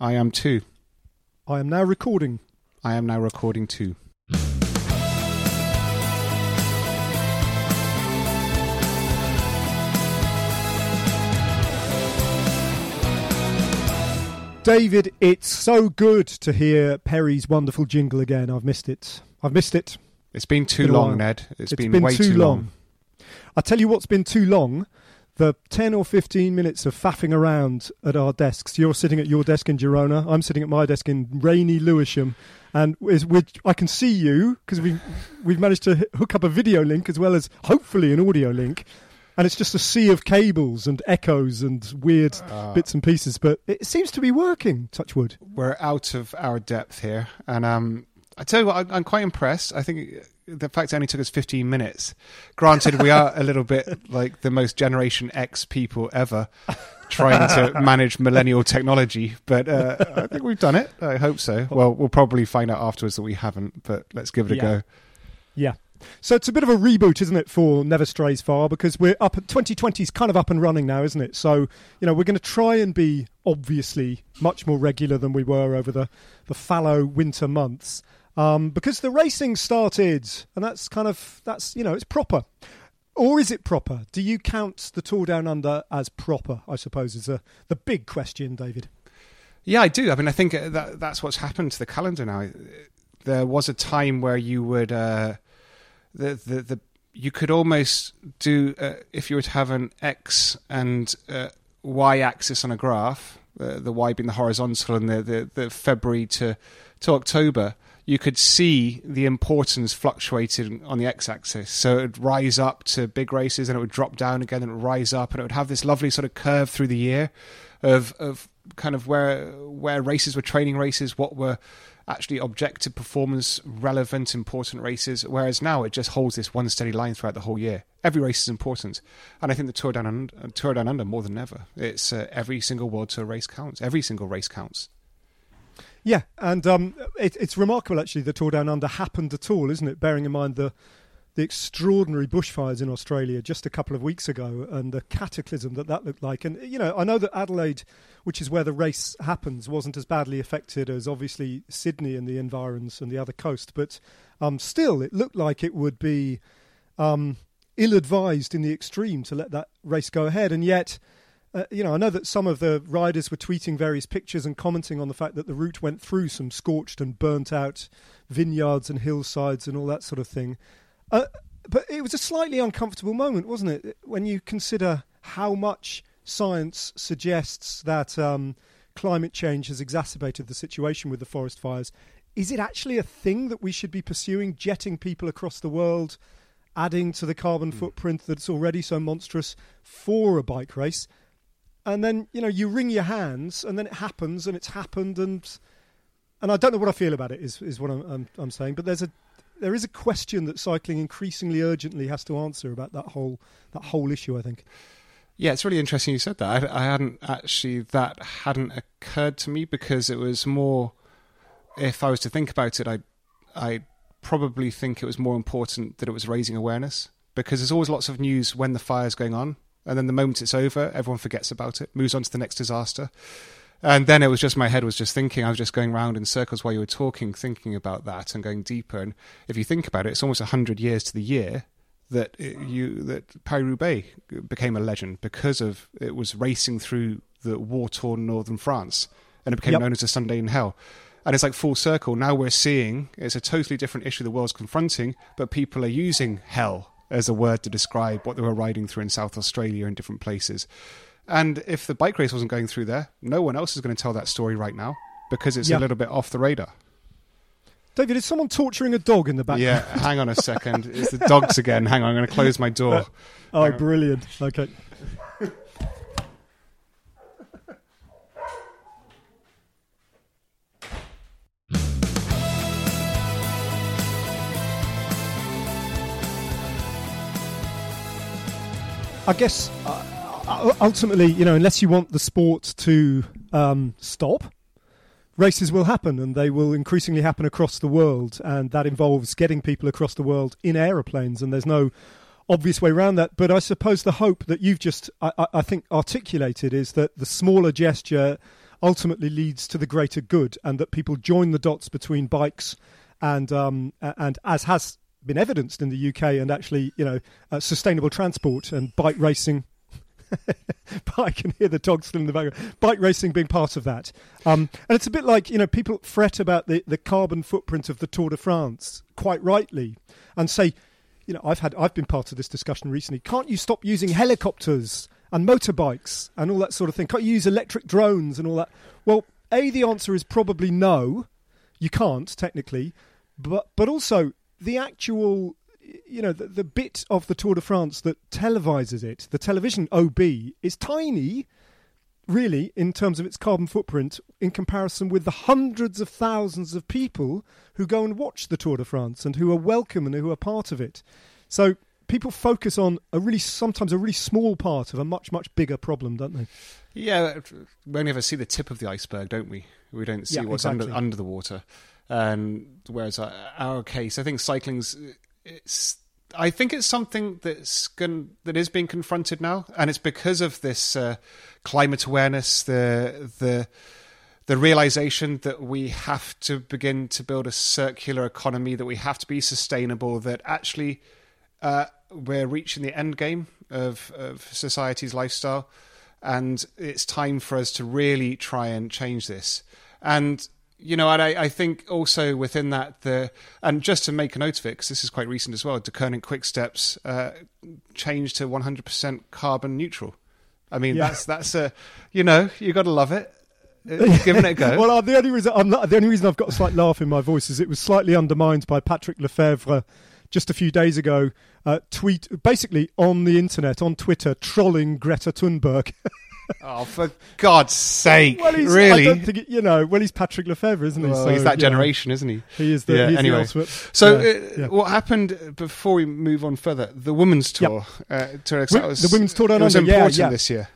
I am too. I am now recording. I am now recording too. David, it's so good to hear Perry's wonderful jingle again. I've missed it. I've missed it. It's been too Been long. Ned. it's been, way too long. I tell you what's been too long. The 10 or 15 minutes of faffing around at our desks. You're sitting at your desk in Girona. I'm sitting at my desk in rainy Lewisham. And is, I can see you because we've, we've managed to hook up a video link as well as hopefully an audio link. And it's just a sea of cables and echoes and weird Ah. bits and pieces. But it seems to be working, touch wood. We're out of our depth here, and um, I tell you what, I'm, I'm quite impressed. I think the fact it only took us 15 minutes. Granted, we are a little bit like the most Generation X people ever trying to manage millennial technology, but uh, I think we've done it. I hope so. Well, we'll probably find out afterwards that we haven't, but let's give it a Yeah. go. Yeah. So it's a bit of a reboot, isn't it, for Never Strays Far? Because we're up 2020 is kind of up and running now, isn't it? So, you know, we're going to try and be obviously much more regular than we were over the, the fallow winter months. Um, because the racing started, and that's kind of, that's, you know, it's proper. Or is it proper? Do you count the Tour Down Under as proper, I suppose, is a, the big question, David. Yeah, I do. I mean, I think uh, that that's what's happened to the calendar now. There was a time where you would uh, the the the you could almost do uh, if you were to have an x and uh, y axis on a graph, uh, the y being the horizontal and the, the the February to to October. You could see the importance fluctuating on the x-axis. So it would rise up to big races, and it would drop down again, and rise up, and it would have this lovely sort of curve through the year of of kind of where where races were training races, what were actually objective performance relevant important races whereas now it just holds this one steady line throughout the whole year. Every race is important and i think the tour down under, tour down under more than ever. It's uh, every single world tour race counts. Every single race counts Yeah, and um, it, it's remarkable actually the Tour Down Under happened at all, isn't it? Bearing in mind the the extraordinary bushfires in Australia just a couple of weeks ago and the cataclysm that that looked like. And you know, I know that Adelaide, which is where the race happens, wasn't as badly affected as obviously Sydney and the environs and the other coast, but um, still, it looked like it would be um, ill-advised in the extreme to let that race go ahead, and yet. Uh, you know, I know that some of the riders were tweeting various pictures and commenting on the fact that the route went through some scorched and burnt out vineyards and hillsides and all that sort of thing. Uh, but it was a slightly uncomfortable moment, wasn't it, when you consider how much science suggests that um, climate change has exacerbated the situation with the forest fires. Is it actually a thing that we should be pursuing, jetting people across the world, adding to the carbon footprint that's already so monstrous for a bike race? And then you know you wring your hands, and then it happens, and it's happened, and and I don't know what I feel about it. Is is what I'm I'm, I'm saying. But there's a there is a question that cycling increasingly urgently has to answer about that whole that whole issue. I think. Yeah, it's really interesting you said that. I, I hadn't actually that hadn't occurred to me because it was more. If I was to think about it, I I probably think it was more important that it was raising awareness because there's always lots of news when the fire's going on, and then the moment it's over, everyone forgets about it, moves on to the next disaster. And then it was just my head was just thinking. I was just going round in circles while you were talking, thinking about that and going deeper. And if you think about it, it's almost hundred years to the year that it, you that Paris Roubaix became a legend because of it was racing through the war torn northern France, and it became Yep. known as a Sunday in Hell. And it's like full circle. Now we're seeing it's a totally different issue the world's confronting, but people are using hell as a word to describe what they were riding through in South Australia and different places. And if the bike race wasn't going through there, no one else is going to tell that story right now because it's Yeah. a little bit off the radar. David, is someone torturing a dog in the background? Yeah, hang on a second. It's the dogs again. Hang on, I'm going to close my door. Oh, brilliant. Okay. I guess uh, ultimately, you know, unless you want the sport to um, stop, races will happen and they will increasingly happen across the world. And that involves getting people across the world in aeroplanes. And there's no obvious way around that. But I suppose the hope that you've just, I, I think, articulated is that the smaller gesture ultimately leads to the greater good and that people join the dots between bikes and, um, and as has been evidenced in the UK and actually, you know, uh, sustainable transport and bike racing I can hear the dogs still in the background. Bike racing being part of that. Um, and it's a bit like, you know, people fret about the, the carbon footprint of the Tour de France, quite rightly, and say, you know, I've had I've been part of this discussion recently. Can't you stop using helicopters and motorbikes and all that sort of thing? Can't you use electric drones and all that? Well, A, the answer is probably no. You can't, technically. But but also the actual you know, the, the bit of the Tour de France that televises it, the television OB, is tiny, really, in terms of its carbon footprint in comparison with the hundreds of thousands of people who go and watch the Tour de France and who are welcome and who are part of it. So people focus on a really, sometimes a really small part of a much, much bigger problem, don't they? Yeah, we only ever see the tip of the iceberg, don't we? We don't see Yeah, what's exactly. under under the water. And whereas our, our case, I think cycling's it's I think it's something that's going that is being confronted now, and it's because of this uh, climate awareness, the the the realization that we have to begin to build a circular economy, that we have to be sustainable, that actually uh, we're reaching the end game of, of society's lifestyle, and it's time for us to really try and change this. And you know, and I, I think also within that the and just to make a note of it, because this is quite recent as well, Deceuninck Quick Steps uh, changed to 100% carbon neutral. I mean, Yeah. that's that's a you know you got to love it. Giving it a go. well, uh, the only reason I'm not, the only reason I've got a slight laugh in my voice is it was slightly undermined by Patrick Lefevere just a few days ago. Uh, tweet basically on the internet on Twitter trolling Greta Thunberg. oh, for God's sake! well, he's, really? I don't think it, you know. Well, he's Patrick Lefevere, isn't he? Well, So, he's that you know, generation, isn't he? he is the, Yeah, he's the anyway. ultimate. So, yeah, uh, yeah. what happened before we move on further? The women's tour. Uh, tour Wi- that was, the women's tour down it was under, important yeah. this year.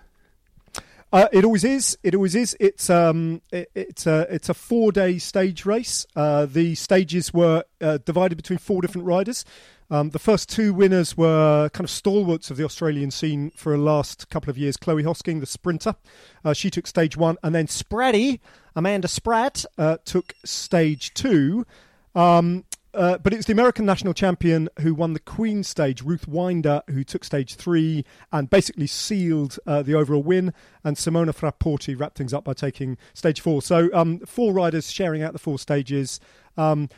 Uh, it always is. It always is. It's um, it, it's a it's a four day stage race. Uh, the stages were uh, divided between four different riders. Um, the first two winners were kind of stalwarts of the Australian scene for the last couple of years. Chloe Hosking, the sprinter, uh, she took stage one, and then Spraddy, Amanda Spratt, uh, took stage two. Um, uh, but it was the American national champion who won the Queen stage, Ruth Winder, who took stage three and basically sealed uh, the overall win. And Simona Frapporti wrapped things up by taking stage four. So um, four riders sharing out the four stages. Um,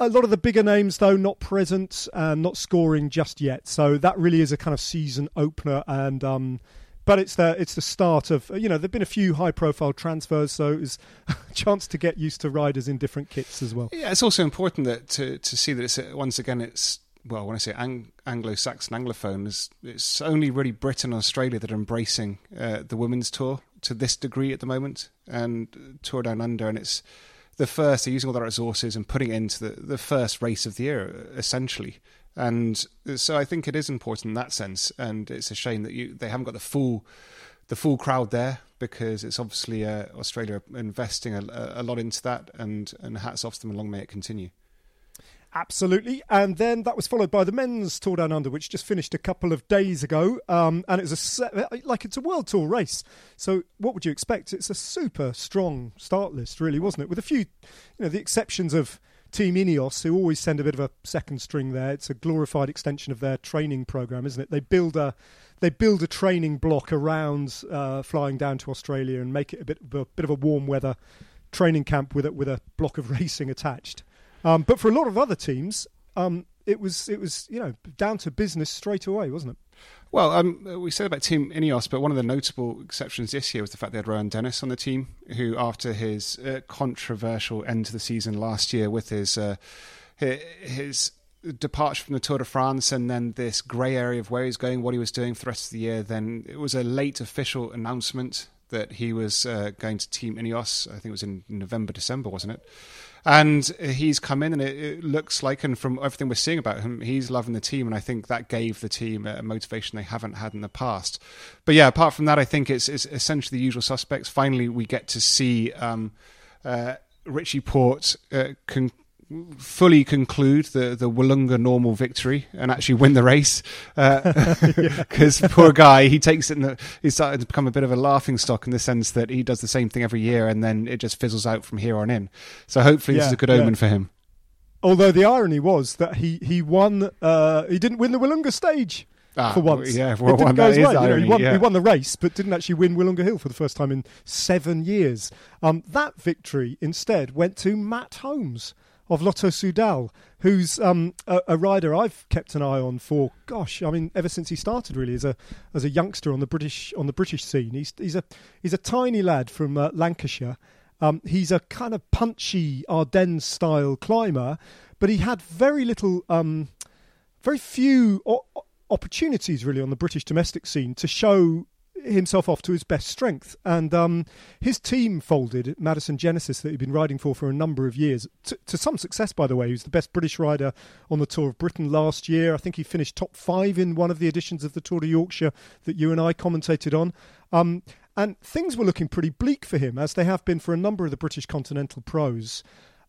a lot of the bigger names, though, not present and not scoring just yet. So that really is a kind of season opener. And um, but it's the it's the start of you know there've been a few high profile transfers, so it's a chance to get used to riders in different kits as well. Yeah, it's also important that to to see that it's once again it's well when I say Ang- Anglo-Saxon Anglophone, it's, it's only really Britain and Australia that are embracing uh, the women's tour to this degree at the moment, and Tour Down Under, and it's the first. They're using all their resources and putting it into the the first race of the year essentially. And so I think it is important in that sense, and it's a shame that you they haven't got the full the full crowd there because it's obviously uh, Australia investing a, a lot into that, and and hats off to them, and long may it continue. Absolutely. And then that was followed by the men's Tour Down Under, which just finished a couple of days ago. Um, and it was a like it's a world tour race. So what would you expect? It's a super strong start list, really, wasn't it? With a few, you know, the exceptions of Team Ineos, who always send a bit of a second string there. It's a glorified extension of their training program, isn't it? They build a they build a training block around uh, flying down to Australia and make it a bit a bit of a warm weather training camp with a, with a block of racing attached. Um, but for a lot of other teams, um, it was it was you know down to business straight away, wasn't it? Well, um, we said about Team Ineos, but one of the notable exceptions this year was the fact they had Rohan Dennis on the team, who, after his uh, controversial end to the season last year with his uh, hi- his departure from the Tour de France and then this grey area of where he's going, what he was doing for the rest of the year, then it was a late official announcement that he was uh, going to Team Ineos. I think it was in November, December, wasn't it? And he's come in, and it, it, looks like, and from everything we're seeing about him, he's loving the team, and I think that gave the team a motivation they haven't had in the past. But yeah, apart from that, I think it's, it's essentially the usual suspects. Finally, we get to see um, uh, Richie Porte uh, con- fully conclude the the Willunga normal victory and actually win the race because uh, poor guy he takes it and he's starting to become a bit of a laughing stock in the sense that he does the same thing every year and then it just fizzles out from here on in so hopefully yeah, this is a good omen for him although the irony was that he he won uh, he didn't win the Willunga stage Ah, for once. Yeah, for it didn't go his way. You know, he, won, yeah. he won the race, but didn't actually win Willunga Hill for the first time in seven years. Um, that victory instead went to Matt Holmes of Lotto Soudal, who's um, a, a, rider I've kept an eye on for gosh, I mean, ever since he started really as a as a youngster on the British on the British scene. He's he's a he's a tiny lad from uh, Lancashire. Um, he's a kind of punchy Ardennes style climber, but he had very little, um, very few o- opportunities really on the British domestic scene to show himself off to his best strength. And um, his team folded, Madison Genesis, that he'd been riding for for a number of years, to, to, some success, by the way. He was the best British rider on the Tour of Britain last year. I think he finished top five in one of the editions of the Tour de Yorkshire that you and I commentated on. Um, and things were looking pretty bleak for him, as they have been for a number of the British Continental pros.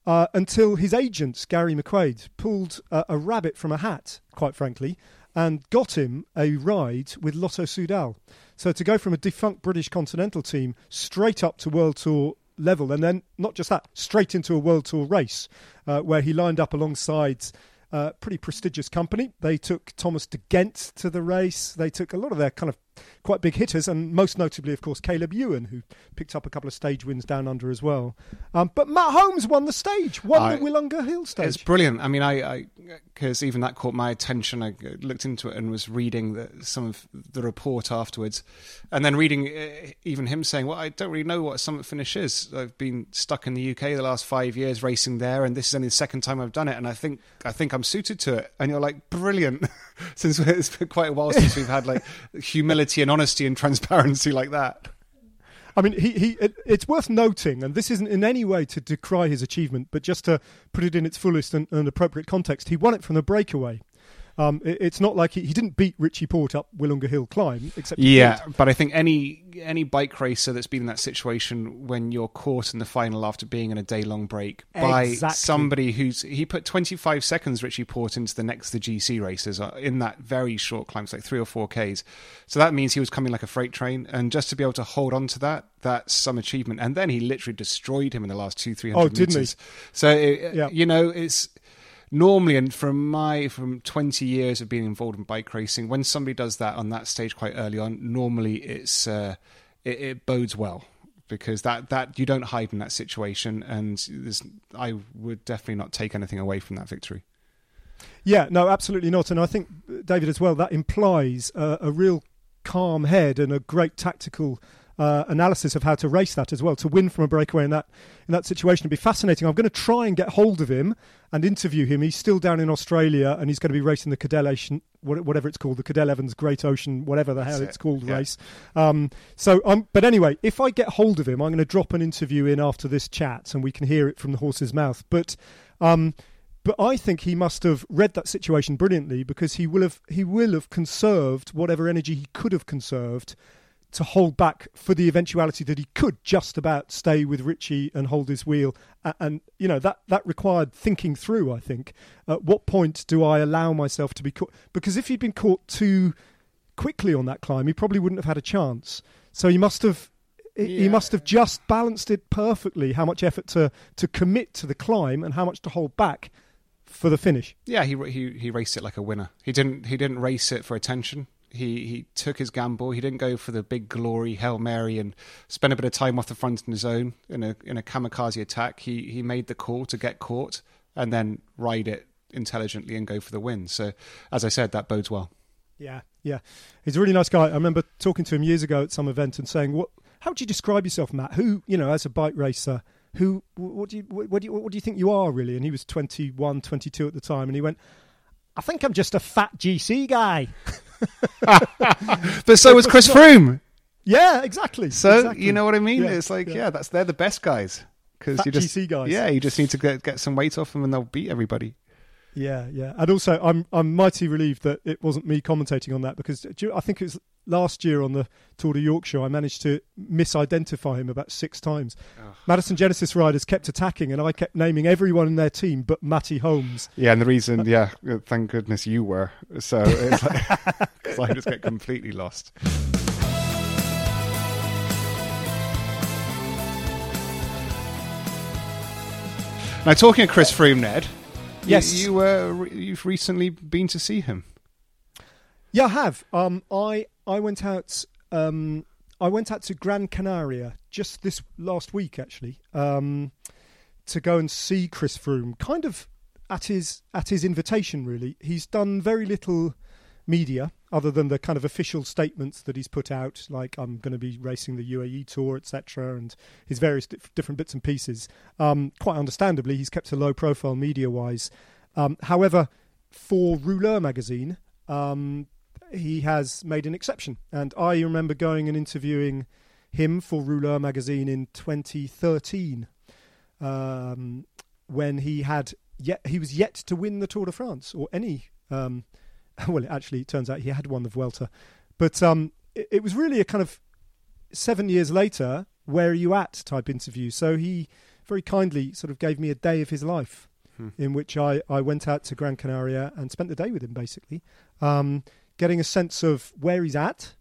Uh, until his agent, Gary McQuaid, pulled uh, a rabbit from a hat, quite frankly, and got him a ride with Lotto Soudal. So to go from a defunct British Continental team straight up to World Tour level, and then not just that, straight into a World Tour race, uh, where he lined up alongside uh, pretty prestigious company. They took Thomas de Gendt to the race. They took a lot of their kind of quite big hitters, and most notably, of course, Caleb Ewan, who picked up a couple of stage wins down under as well. Um, but Matt Holmes won the stage, won I, the Willunga Hill stage. It's brilliant. I mean, I because even that caught my attention. I looked into it and was reading the, some of the report afterwards, and then reading uh, even him saying, "Well, I don't really know what a summit finish is. I've been stuck in the UK the last five years racing there, and this is only the second time I've done it, and I think I think I'm suited to it." And you're like, "Brilliant!" since it's been quite a while since we've had like humility and honesty and transparency like that. I mean, he, he it, it's worth noting, and this isn't in any way to decry his achievement, but just to put it in its fullest and, and appropriate context. He won it from the breakaway. Um, it, it's not like he, he didn't beat Richie Porte up Willunga Hill climb, except yeah. But I think any any bike racer that's been in that situation when you're caught in the final after being in a day long break by somebody who's he put 25 seconds Richie Porte into the next the GC races uh, in that very short climbs, like three or four k's. So that means he was coming like a freight train, and just to be able to hold on to that, that's some achievement. And then he literally destroyed him in the last two three hundred oh, didn't meters. He? So it, yeah. you know it's normally, and from my from twenty years of being involved in bike racing, when somebody does that on that stage quite early on, normally it's uh, it, it, bodes well because that that you don't hide in that situation, and I would definitely not take anything away from that victory. Yeah, no, absolutely not. And I think David as well that implies a, a real calm head and a great tactical uh, analysis of how to race that as well. To win from a breakaway in that in that situation would be fascinating. I'm going to try and get hold of him and interview him. He's still down in Australia and he's going to be racing the Cadel Ocean, whatever it's called, the Cadel Evans Great Ocean, whatever the hell it's called yeah. race. Um, so, um, but anyway, if I get hold of him, I'm going to drop an interview in after this chat and we can hear it from the horse's mouth. But um, but I think he must have read that situation brilliantly because he will have he will have conserved whatever energy he could have conserved to hold back for the eventuality that he could just about stay with Richie and hold his wheel. And, and, you know, that, that required thinking through, I think. At what point do I allow myself to be caught? Because if he'd been caught too quickly on that climb, he probably wouldn't have had a chance. So he must have. Yeah. He must have just balanced it perfectly. How much effort to, to commit to the climb and how much to hold back for the finish. Yeah, he he he raced it like a winner. He didn't he didn't race it for attention. He he took his gamble. He didn't go for the big glory hail mary and spend a bit of time off the front in his own in a in a kamikaze attack. He he made the call to get caught and then ride it intelligently and go for the win. So as I said, that bodes well. Yeah, yeah, he's a really nice guy. I remember talking to him years ago at some event and saying, "What? How would you describe yourself, Matt? Who you know as a bike racer?" Who, what do you, what do you, what do you think you are really? And he was 21, 22 at the time, and he went, I think I'm just a fat GC guy. but so was Chris Froome. Yeah, exactly. So exactly. you know what I mean? Yeah, it's like yeah. yeah. that's they're the best guys because you just GC guys. yeah, you just need to get get some weight off them and they'll beat everybody. Yeah, yeah, and also I'm I'm mighty relieved that it wasn't me commentating on that because do you- I think it was last year on the Tour de Yorkshire I managed to misidentify him about six times. Madison Genesis riders kept attacking, and I kept naming everyone in their team but Matty Holmes. Yeah, and the reason, yeah, uh, thank goodness you were. So it's like, 'cause I just get completely lost. Now, talking of Chris Froome, Ned, you- Yes. you, uh, re- you've recently been to see him. Yeah, I have. Um, I I went out. Um, I went out to Gran Canaria just this last week, actually, um, to go and see Chris Froome. Kind of at his at his invitation, really. He's done very little media other than the kind of official statements that he's put out, like I'm going to be racing the UAE tour, etc., and his various dif- different bits and pieces. Um, quite understandably, he's kept a low profile media wise. Um, however, for Rouleur magazine, um, he has made an exception. And I remember going and interviewing him for Rouleur magazine in 2013 um, when he had yet he was yet to win the Tour de France or any. Well, actually, it turns out he had won the Vuelta, but um, it, it was really a kind of seven years later, where are you at type interview. So he very kindly sort of gave me a day of his life in which I, I went out to Gran Canaria and spent the day with him basically, um, getting a sense of where he's at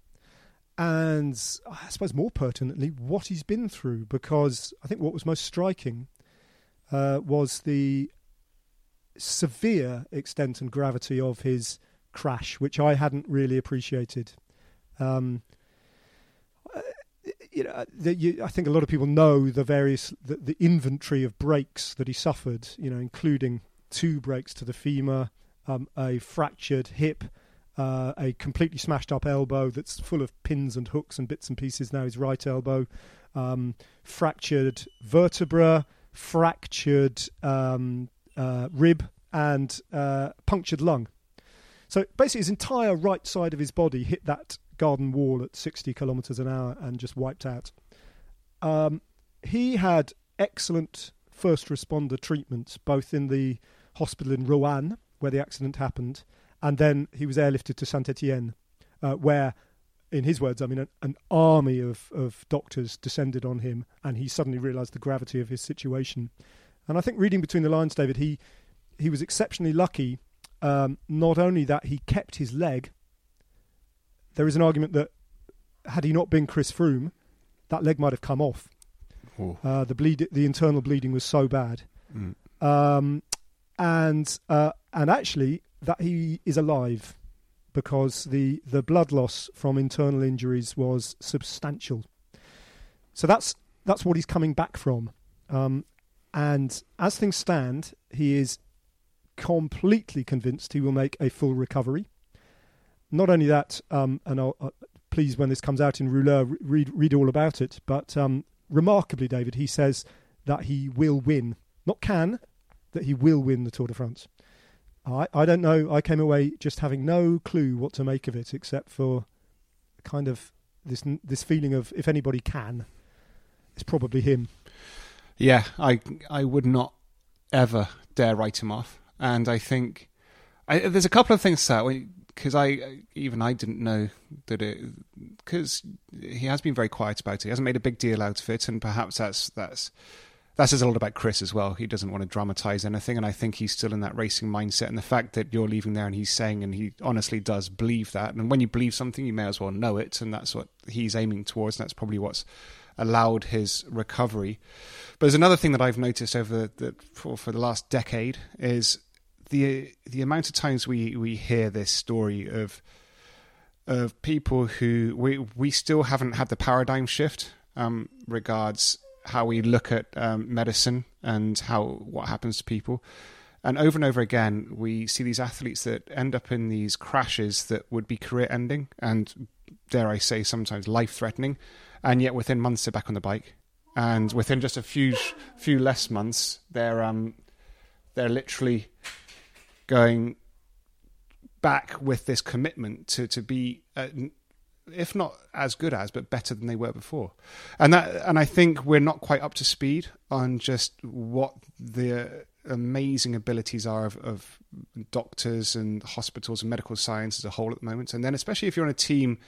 and I suppose more pertinently what he's been through. Because I think what was most striking uh, was the severe extent and gravity of his crash, which I hadn't really appreciated. Um, uh, you know, the, you, I think a lot of people know the various the, the inventory of breaks that he suffered. You know, including two breaks to the femur, um, a fractured hip, uh, a completely smashed up elbow that's full of pins and hooks and bits and pieces. Now his right elbow, um, fractured vertebra, fractured um, uh, rib, and uh, punctured lung. So basically, his entire right side of his body hit that garden wall at 60 kilometres an hour and just wiped out. Um, he had excellent first responder treatment, both in the hospital in Rouen, where the accident happened, and then he was airlifted to Saint Etienne, uh, where, in his words, I mean, an, an army of, of doctors descended on him, and he suddenly realised the gravity of his situation. And I think reading between the lines, David, he he was exceptionally lucky. Um, not only that, he kept his leg. There is an argument that had he not been Chris Froome, that leg might have come off. Uh, the bleed, the internal bleeding was so bad, Mm. um, and uh, and actually that he is alive because the the blood loss from internal injuries was substantial. So that's that's what he's coming back from, um, and as things stand, he is completely convinced he will make a full recovery. Not only that, um, and I'll, uh, please, when this comes out in Rouleur, read read all about it. But um, remarkably, David, he says that he will win, not can, that he will win the Tour de France. I I don't know. I came away just having no clue what to make of it, except for kind of this this feeling of if anybody can, it's probably him. Yeah, I I would not ever dare write him off, and I think I, there's a couple of things that because I even I didn't know that it because he has been very quiet about it. He hasn't made a big deal out of it, and perhaps that's that's that says a lot about Chris as well. He doesn't want to dramatize anything, and I think he's still in that racing mindset. And the fact that you're leaving there and he's saying, and he honestly does believe that. And when you believe something, you may as well know it, and that's what he's aiming towards. And that's probably what's allowed his recovery. But there's another thing that I've noticed over the for, for the last decade is the the amount of times we we hear this story of of people who we we still haven't had the paradigm shift um, regards how we look at um, medicine and how what happens to people. And over and over again, we see these athletes that end up in these crashes that would be career ending and, dare I say, sometimes life threatening. And yet, within months, they're back on the bike. And within just a few few less months, they're um, they're literally going back with this commitment to to be uh, if not as good as, but better than they were before. And that, and I think we're not quite up to speed on just what the amazing abilities are of, of doctors and hospitals and medical science as a whole at the moment. And then, especially if you're on a team,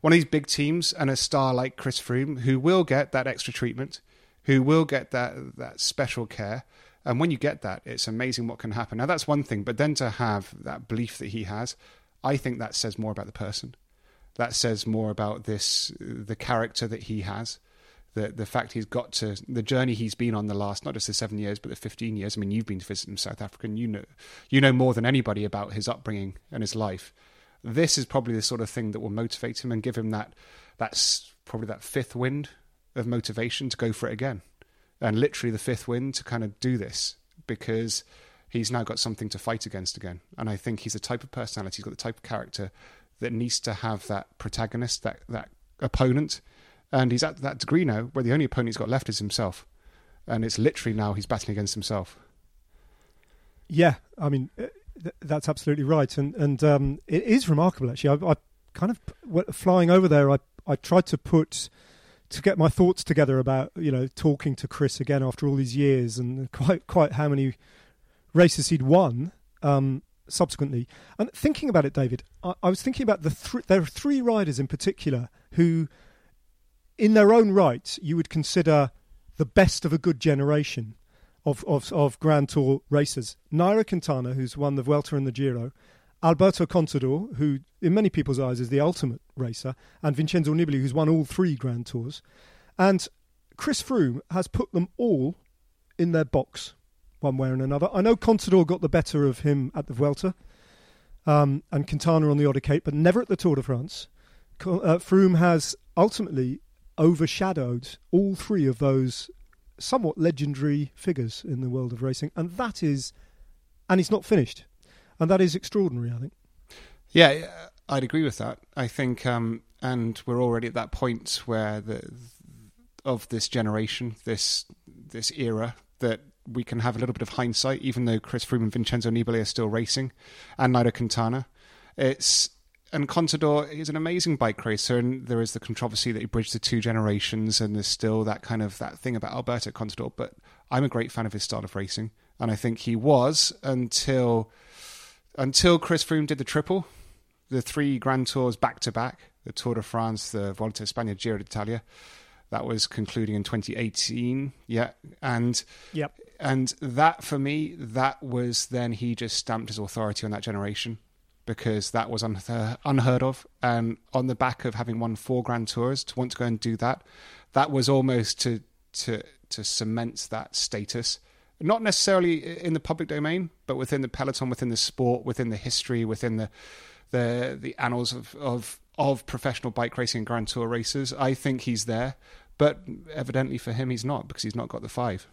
one of these big teams, and a star like Chris Froome, who will get that extra treatment, who will get that that special care. And when you get that, it's amazing what can happen. Now, that's one thing, but then to have that belief that he has, I think that says more about the person. That says more about this the character that he has the the fact he's got to the journey he's been on the last not just the seven years but the 15 years. I mean you've been to visit him south africa and you know you know more than anybody about his upbringing and his life. This is probably the sort of thing that will motivate him and give him that that's probably that fifth wind of motivation to go for it again and literally the fifth wind to kind of do this because he's now got something to fight against again and i think he's the type of personality he's got the type of character that needs to have that protagonist, that that opponent, and he's at that degree now where the only opponent he's got left is himself, and it's literally now he's battling against himself. Yeah, I mean uh, th- that's absolutely right, and and um, it is remarkable actually. I, I kind of flying over there. I I tried to put to get my thoughts together about you know talking to Chris again after all these years and quite quite how many races he'd won. Um, subsequently. And thinking about it, David, I, I was thinking about the th- there are three riders in particular who, in their own right, you would consider the best of a good generation of, of, of Grand Tour racers. Nairo Quintana, who's won the Vuelta and the Giro, Alberto Contador, who in many people's eyes is the ultimate racer, and Vincenzo Nibali, who's won all three Grand Tours. And Chris Froome has put them all in their box one way or another. I know Contador got the better of him at the Vuelta um, and Quintana on the Cape, but never at the Tour de France. Uh, Froome has ultimately overshadowed all three of those somewhat legendary figures in the world of racing, and that is, and he's not finished, and that is extraordinary. I think. Yeah, I'd agree with that. I think, um, and we're already at that point where the of this generation, this this era, that we can have a little bit of hindsight, even though Chris Froome and Vincenzo Nibali are still racing, and Nairo Quintana. It's and Contador is an amazing bike racer, and there is the controversy that he bridged the two generations, and there's still that kind of that thing about Alberto Contador. But I'm a great fan of his style of racing, and I think he was until until Chris Froome did the triple, the three Grand Tours back to back, the Tour de France, the Vuelta España, Giro d'Italia. That was concluding in 2018, yeah, and yep and that for me, that was then he just stamped his authority on that generation because that was unheard of. And on the back of having won four Grand Tours, to want to go and do that, that was almost to to to cement that status. Not necessarily in the public domain, but within the peloton, within the sport, within the history, within the the the annals of of, of professional bike racing and Grand Tour races. I think he's there, but evidently for him, he's not because he's not got the five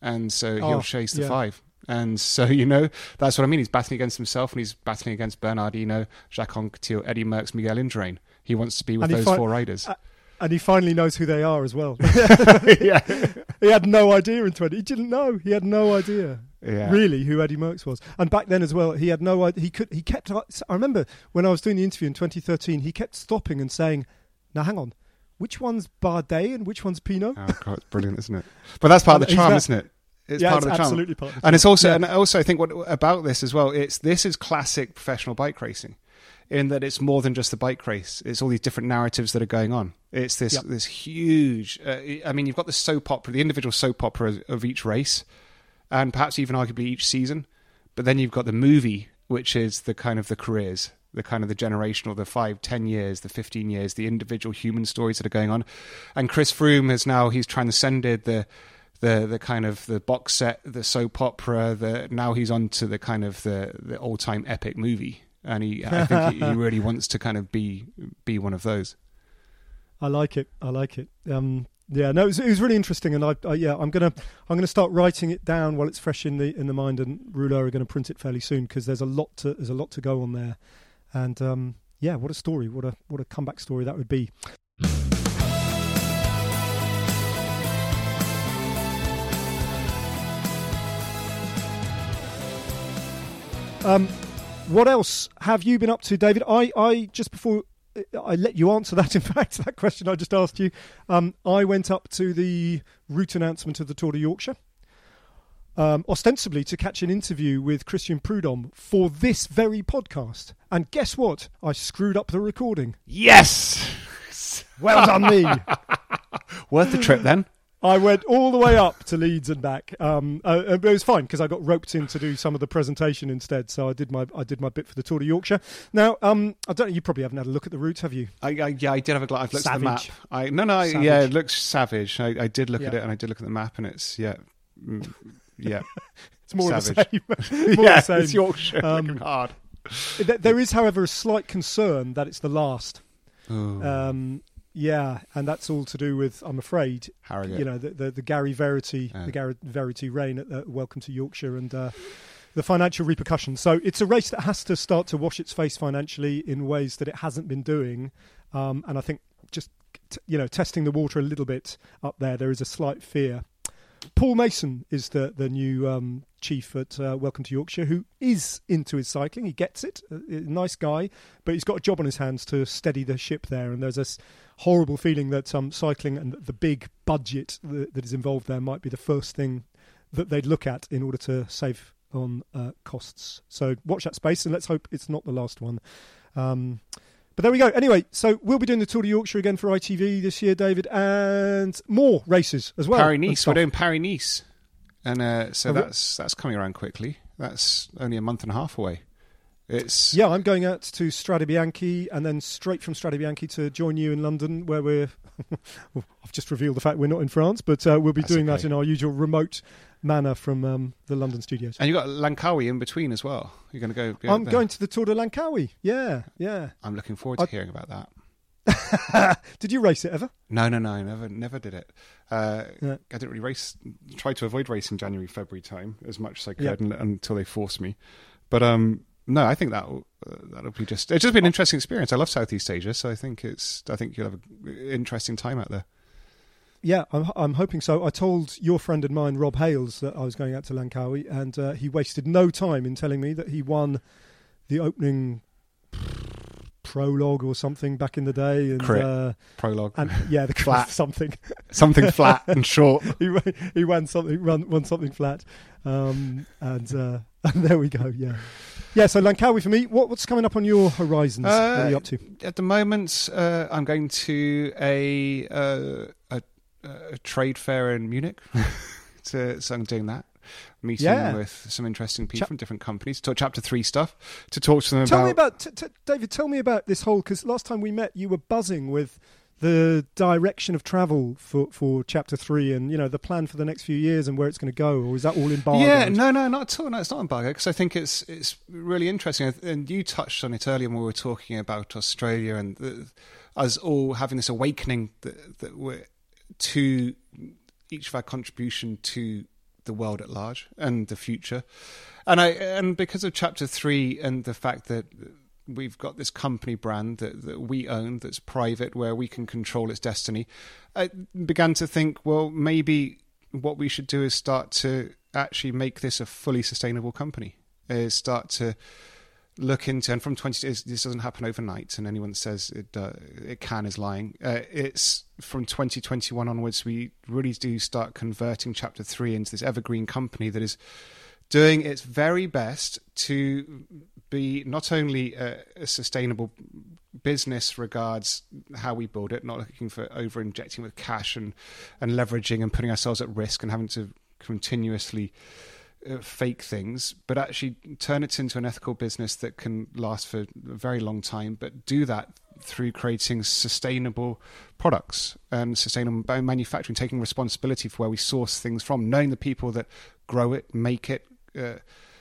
and so he'll oh, chase the yeah. five. And so, you know, that's what I mean. He's battling against himself and he's battling against Bernard Hinault, Jacques Anquetil, Eddy Merckx, Miguel Indurain. He wants to be with those fi- four riders. And he finally knows who they are as well. yeah. he had no idea in 20. He didn't know. He had no idea. Yeah. Really, who Eddy Merckx was, and back then as well, he had no idea. He could. He kept. I remember when I was doing the interview in 2013, he kept stopping and saying, "Now, hang on, which one's Bardet and which one's Pinot?" Oh God, it's brilliant, isn't it? But that's part of the charm, isn't it? It's yeah, part it's of the absolutely charm. part And it's also, yeah. and also, I think what about this as well. It's this is classic professional bike racing, in that it's more than just the bike race. It's all these different narratives that are going on. It's this yep. this huge. Uh, I mean, you've got the soap opera, the individual soap opera of each race, and perhaps even arguably each season. But then you've got the movie, which is the kind of the careers, the kind of the generational, the five, ten years, the fifteen years, the individual human stories that are going on. And Chris Froome has now he's transcended the the the kind of the box set, the soap opera. The now he's on to the kind of the the all time epic movie, and he I think he, he, really wants to kind of be be one of those. I like it. I like it. Um, yeah, no, it was, it was, really interesting, and I, I, yeah, I'm gonna I'm gonna start writing it down while it's fresh in the in the mind, and Rouleur are going to print it fairly soon because there's a lot to there's a lot to go on there, and um, yeah, what a story, what a what a comeback story that would be. Um, what else have you been up to, David? I, I just before I let you answer that. In fact, that question I just asked you. Um, I went up to the route announcement of the Tour de Yorkshire, um, ostensibly to catch an interview with Christian Prudhomme for this very podcast. And guess what? I screwed up the recording. Yes. Well done, me. Worth the trip then. I went all the way up to Leeds and back. Um, uh, uh, it was fine because I got roped in to do some of the presentation instead. So I did my I did my bit for the Tour de Yorkshire. Now um, I don't know. You probably haven't had a look at the route, have you? I, I yeah, I did have a glance. I've looked at the map. I no, no, I, yeah, it looks savage. I, I did look at it, and I did look at the map, and it's yeah, mm, yeah, It's more Savage. the same. more yeah. the same. It's Yorkshire Um, looking hard. There- there is, however, a slight concern that it's the last. Um, yeah, and that's all to do with, I'm afraid, Harrogate. you know, the the, the Gary Verity, Yeah. the Gary Verity reign at uh, Welcome to Yorkshire, and uh, the financial repercussions. So it's a race that has to start to wash its face financially in ways that it hasn't been doing, um, and I think just t- you know testing the water a little bit up there, there is a slight fear. Paul Mason is the the new um, chief at uh, Welcome to Yorkshire, who is into his cycling. He gets it, a, a nice guy, but he's got a job on his hands to steady the ship there. And there's this horrible feeling that um, cycling and the big budget that, that is involved there might be the first thing that they'd look at in order to save on uh, costs. So watch that space, and let's hope it's not the last one. Um, but there we go. Anyway, so we'll be doing the Tour de Yorkshire again for ITV this year, David, and more races as well. Paris Nice. We're doing Paris Nice, and uh, so Oh, that's that's coming around quickly. That's only a month and a half away. It's Yeah, I'm going out to Strade and then straight from Strade to join you in London, where we're. I've just revealed the fact we're not in France, but uh, we'll be That's doing that in our usual remote manner from um, the London studios. and you got Langkawi in between as well. You're going to go. I'm there. going to the Tour de Langkawi. Yeah, yeah. I'm looking forward to I- hearing about that. Did you race it ever? No, no, no, never, never did it. Uh, Yeah. I didn't really race. Tried to avoid racing January, February time as much as I could Yeah. un- until they forced me. But um, no, I think that uh, that'll be just. It's just been an interesting experience. I love Southeast Asia, so I think it's. I think you'll have an interesting time out there. Yeah, I'm, I'm hoping so. I told your friend and mine, Rob Hayles, that I was going out to Langkawi, and uh, he wasted no time in telling me that he won the opening prologue or something back in the day. And, uh, Prologue, and yeah, the Flat. something. something flat and short. he won, he won something won, won something flat, um, and uh, and there we go. Yeah, yeah. So Langkawi for me. What, what's coming up on your horizons? what are you Uh, up to? At the moment, uh, I'm going to a, uh, a a trade fair in Munich. to, so I'm doing that, meeting Yeah. with some interesting people Chap- from different companies, talk chapter three stuff, to talk to them Tell about. me about t- t- David. Tell me about this whole because last time we met, you were buzzing with the direction of travel for, for chapter three, and you know the plan for the next few years and where it's going to go. Or is that all embargoed? Yeah, no, no, not at all. No, it's not embargo because I think it's it's really interesting. And you touched on it earlier when we were talking about Australia and the, us all having this awakening that, that we're to each of our contribution to the world at large and the future. And I and because of chapter three and the fact that we've got this company brand that, that we own that's private where we can control its destiny, I began to think, well, maybe what we should do is start to actually make this a fully sustainable company. Is start to look into and from 20 this doesn't happen overnight and anyone says it uh, it can is lying uh, it's from 2021 onwards we really do start converting chapter 3 into this evergreen company that is doing its very best to be not only a, a sustainable business regards how we build it, not looking for over injecting with cash and, and leveraging and putting ourselves at risk and having to continuously uh, fake things, but actually turn it into an ethical business that can last for a very long time, but do that through creating sustainable products and sustainable manufacturing, taking responsibility for where we source things from, knowing the people that grow it, make it, uh,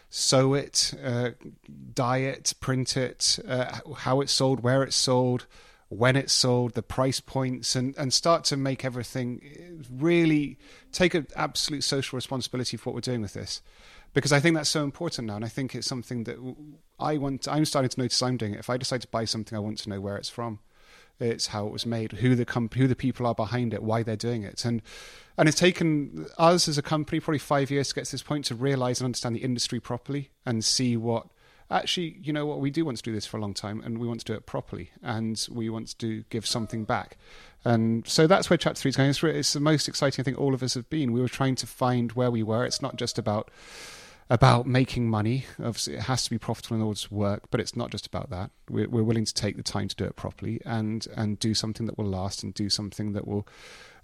sew it, uh, dye it, print it, uh, how it's sold, where it's sold, when it's sold, the price points, and, and start to make everything uh, really take an absolute social responsibility for what we're doing with this. Because I think that's so important now, and I think it's something that I want. I'm starting to notice I'm doing it. If I decide to buy something, I want to know where it's from. It's how it was made, who the comp- who the people are behind it, why they're doing it, and and it's taken us as a company probably five years to get to this point to realize and understand the industry properly and see what actually, you know what, we do want to do this for a long time and we want to do it properly and we want to give something back. And so that's where chapter three is going. It's, it's the most exciting I think all of us have been. We were trying to find where we were. It's not just about about making money. Obviously, it has to be profitable in order to work, but it's not just about that. We're, we're willing to take the time to do it properly and and do something that will last and do something that will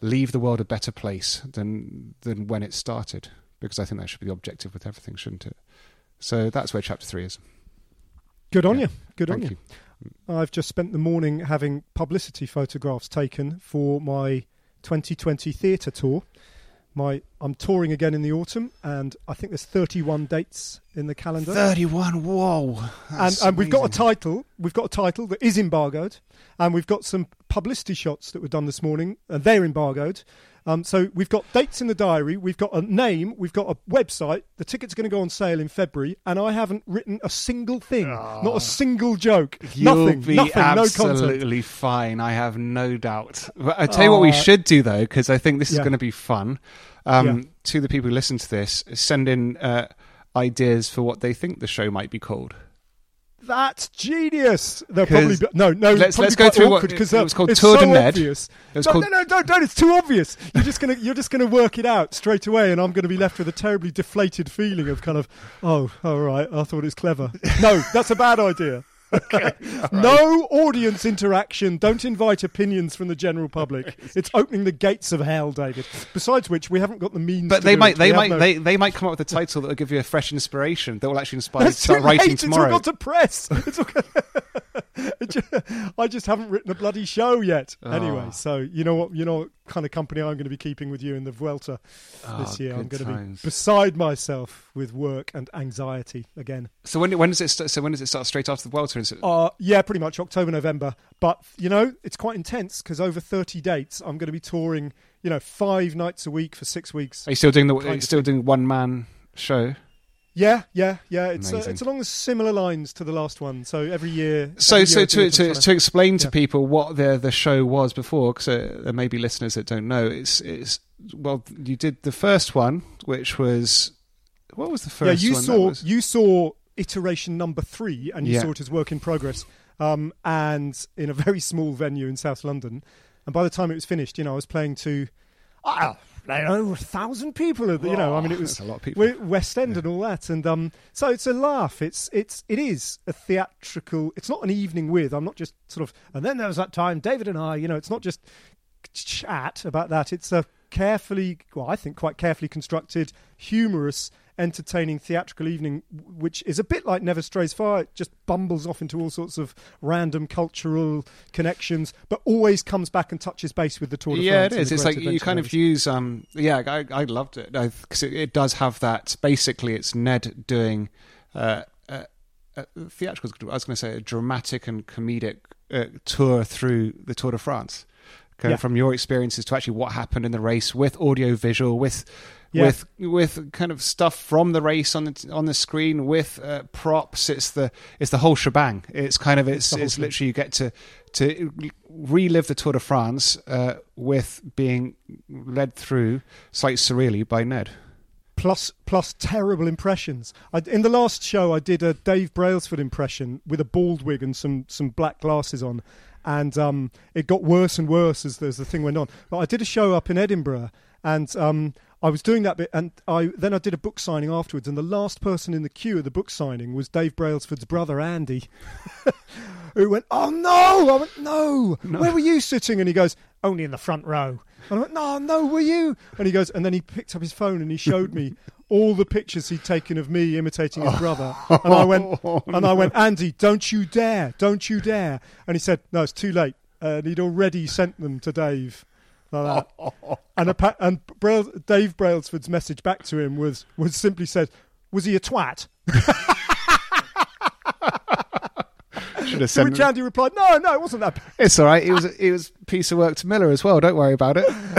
leave the world a better place than than when it started. Because I think that should be the objective with everything, shouldn't it? So that's where chapter three is. Good on Yeah. you. Good Thank on you. you. I've just spent the morning having publicity photographs taken for my 2020 theatre tour. My I'm touring again in the autumn, and I think there's 31 dates in the calendar. Thirty-one. Whoa! and and we've got a title. We've got a title that is embargoed, and we've got some publicity shots that were done this morning, and they're embargoed. Um, so we've got dates in the diary. We've got a name. We've got a website. The tickets are going to go on sale in February, and I haven't written a single thing, not a single joke, You'll nothing, be nothing, no content. absolutely fine. I have no doubt. But I tell you what, we Uh, should do though, because I think this is yeah. going to be fun. Um, Yeah. To the people who listen to this, send in uh, ideas for what they think the show might be called. That's genius. They'll probably be, no, no. Let's- probably let's go through what- awkward 'cause, it uh, was called it's Tour so Ned. obvious. It was no, called- no, no, don't, don't. It's too obvious. You're just gonna, you're just gonna work it out straight away, and I'm gonna be left with a terribly deflated feeling of kind of, oh, all right, I thought it was clever. No, that's a bad idea. No audience interaction. Don't invite opinions from the general public. It's opening the gates of hell, David. Besides which, we haven't got the means. But to they do might, it. they We might, no- they, they might come up with a title that will give you a fresh inspiration that will actually inspire you to start writing late. tomorrow. It's all got to press. It's all I just haven't written a bloody show yet. Anyway, Oh. so you know what? You know what kind of company I'm going to be keeping with you in the Vuelta this Oh, year. I'm going to be beside myself with work and anxiety again. So when when does it start, so when does it start? Straight after the Vuelta? Is it, Uh, yeah, pretty much October, November. But you know, it's quite intense because over 30 dates, I'm going to be touring. You know, five nights a week for six weeks. are you still doing the? Are you still doing one man show? Yeah, yeah, yeah. It's uh, it's along the similar lines to the last one. So every year. So, every so year to, it's to, to explain to Yeah. people what the the show was before, because uh, there may be listeners that don't know. It's it's well, you did the first one, which was what was the first? yeah, you one? Saw was- you saw iteration number three, and you Yeah. saw it as work in progress, um, and in a very small venue in South London. And by the time it was finished, you know, I was playing to, ah, I don't know, a thousand people. You know, I mean, it was a lot of people. West End and all that, and um, so it's a laugh. It's it's it is a theatrical. It's not an evening with. I'm not just sort of. And then there was that time, David and I. You know, it's not just chat about that. It's a carefully, well, I think quite carefully constructed, humorous, entertaining theatrical evening, which is a bit like Never Strays Far. It just bumbles off into all sorts of random cultural connections, but always comes back and touches base with the Tour de yeah, France. it and is. It's like you kind of use. Um, yeah, I, I loved it because it, it does have that. Basically, it's Ned doing uh, uh, uh, theatrical. I was going to say a dramatic and comedic uh, tour through the Tour de France. Yeah. from your experiences to actually what happened in the race with audio visual with. Yeah. With with kind of stuff from the race on the on the screen with uh, props, it's the it's the whole shebang. It's kind of it's whole it's literally you get to to relive the Tour de France uh, with being led through slightly surreally by Ned. plus plus terrible impressions. I, in the last show, I did a Dave Brailsford impression with a bald wig and some some black glasses on, and um, it got worse and worse as, as the thing went on. But I did a show up in Edinburgh, and um, I was doing that bit, and I then I did a book signing afterwards, and the last person in the queue at the book signing was Dave Brailsford's brother Andy, who went, "Oh no!" I went, "No, where were you sitting?" And he goes, "Only in the front row." And I went, "No, no, were you?" And he goes, and then he picked up his phone and he showed me all the pictures he'd taken of me imitating his brother. And I went, and I went, "Andy, don't you dare, don't you dare!" And he said, "No, it's too late." And he'd already sent them to Dave. Like that. And, appa- and Dave Brailsford's message back to him was was simply said, "Was he a twat?" Should have sent. which Andy replied, "No, no, it wasn't that." bad." It's all right. It was it was a piece of work to Miller as well. Don't worry about it.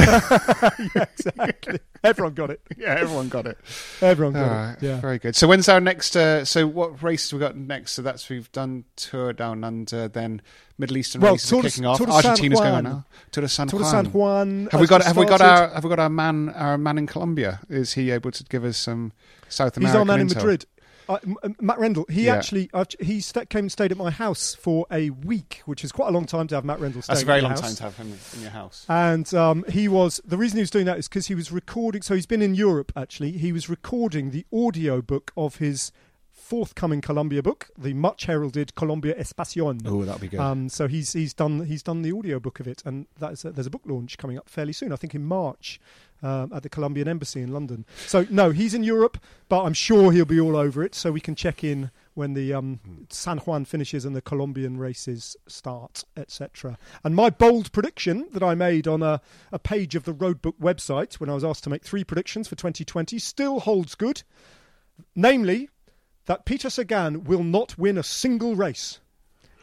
yeah, exactly. Everyone got it. yeah, everyone got it. Everyone got All right, it. Yeah. very good. So when's our next? Uh, so what races we got next? So that's we've done tour down under, then Middle Eastern Well, races Tour are kicking off. Tour Argentina's going now. Tour de San Tour Juan. San Juan. Have we got? Have we got our? Have we got our man? Our man in Colombia? Is he able to give us some South American? He's our man in? Madrid. I, Matt Rendell, he Yeah. actually I've, he sta came and stayed at my house for a week, which is quite a long time to have Matt Rendell. That's a very long house. time to have him in your house. And um, he was the reason he was doing that is because he was recording. So he's been in Europe actually. He was recording the audio book of his forthcoming Colombia book, the much heralded Colombia Es Pasión. Oh, that'll be good. Um, so he's he's done he's done the audio book of it, and that's a, there's a book launch coming up fairly soon. I think in March um, at the Colombian Embassy in London. So no, he's in Europe, but I'm sure he'll be all over it. So we can check in when the um, San Juan finishes and the Colombian races start, etc. And my bold prediction that I made on a, a page of the Roadbook website when I was asked to make three predictions for 2020 still holds good, namely that Peter Sagan will not win a single race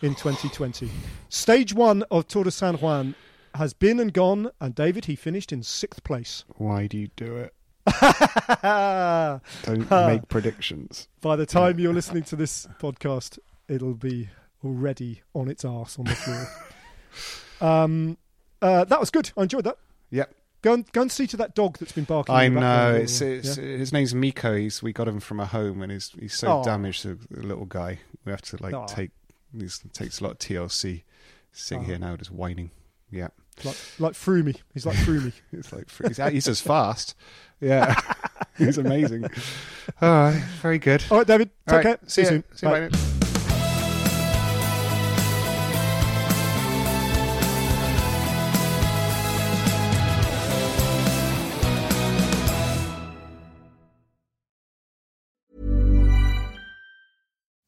in 2020. Stage one of Tour de San Juan has been and gone, and David, he finished in sixth place. Why do you do it? Don't make predictions. By the time you're listening to this podcast, it'll be already on its arse on the floor. um, uh, that was good. I enjoyed that. Yep. Go and, go and see to that dog that's been barking. I in the background know. It's, it's, yeah? His name's Miko. He's we got him from a home, and he's he's so Aw. damaged. The, little guy. We have to like Aw. take. He's takes a lot of TLC. Sitting here now, just whining. Yeah, like like Froomy. He's like Froomy. it's like he's, he's as fast. Yeah, he's amazing. All right, very good. All right, David. Take All right, care. See you soon. See you Bye.